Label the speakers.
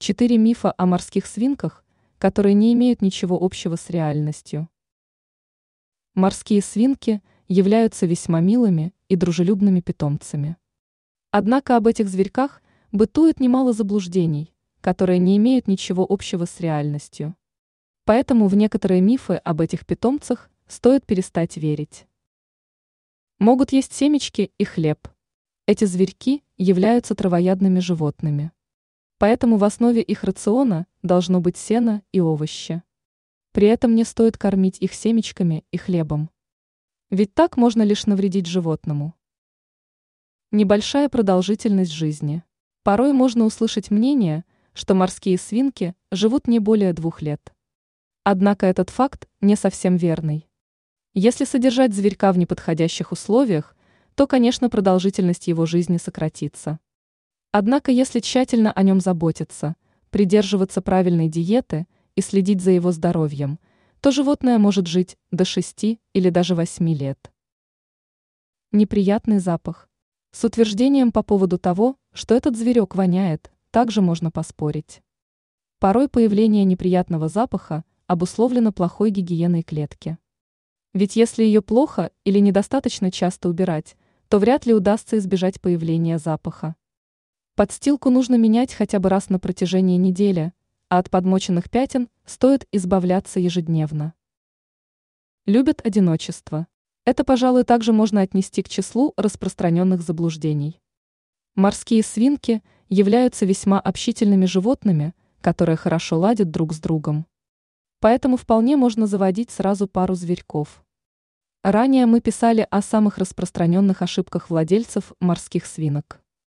Speaker 1: Четыре мифа о морских свинках, которые не имеют ничего общего с реальностью. Морские свинки являются весьма милыми и дружелюбными питомцами. Однако об этих зверьках бытует немало заблуждений, которые не имеют ничего общего с реальностью. Поэтому в некоторые мифы об этих питомцах стоит перестать верить. Могут есть семечки и хлеб. Эти зверьки являются травоядными животными. Поэтому в основе их рациона должно быть сено и овощи. При этом не стоит кормить их семечками и хлебом. Ведь так можно лишь навредить животному. Небольшая продолжительность жизни. Порой можно услышать мнение, что морские свинки живут не более двух лет. Однако этот факт не совсем верный. Если содержать зверька в неподходящих условиях, то, конечно, продолжительность его жизни сократится. Однако, если тщательно о нем заботиться, придерживаться правильной диеты и следить за его здоровьем, то животное может жить до 6 или даже 8 лет. Неприятный запах. С утверждением по поводу того, что этот зверек воняет, также можно поспорить. Порой появление неприятного запаха обусловлено плохой гигиеной клетки. Ведь если ее плохо или недостаточно часто убирать, то вряд ли удастся избежать появления запаха. Подстилку нужно менять хотя бы раз на протяжении недели, а от подмоченных пятен стоит избавляться ежедневно. Любят одиночество. Это, пожалуй, также можно отнести к числу распространенных заблуждений. Морские свинки являются весьма общительными животными, которые хорошо ладят друг с другом. Поэтому вполне можно заводить сразу пару зверьков. Ранее мы писали о самых распространенных ошибках владельцев морских свинок.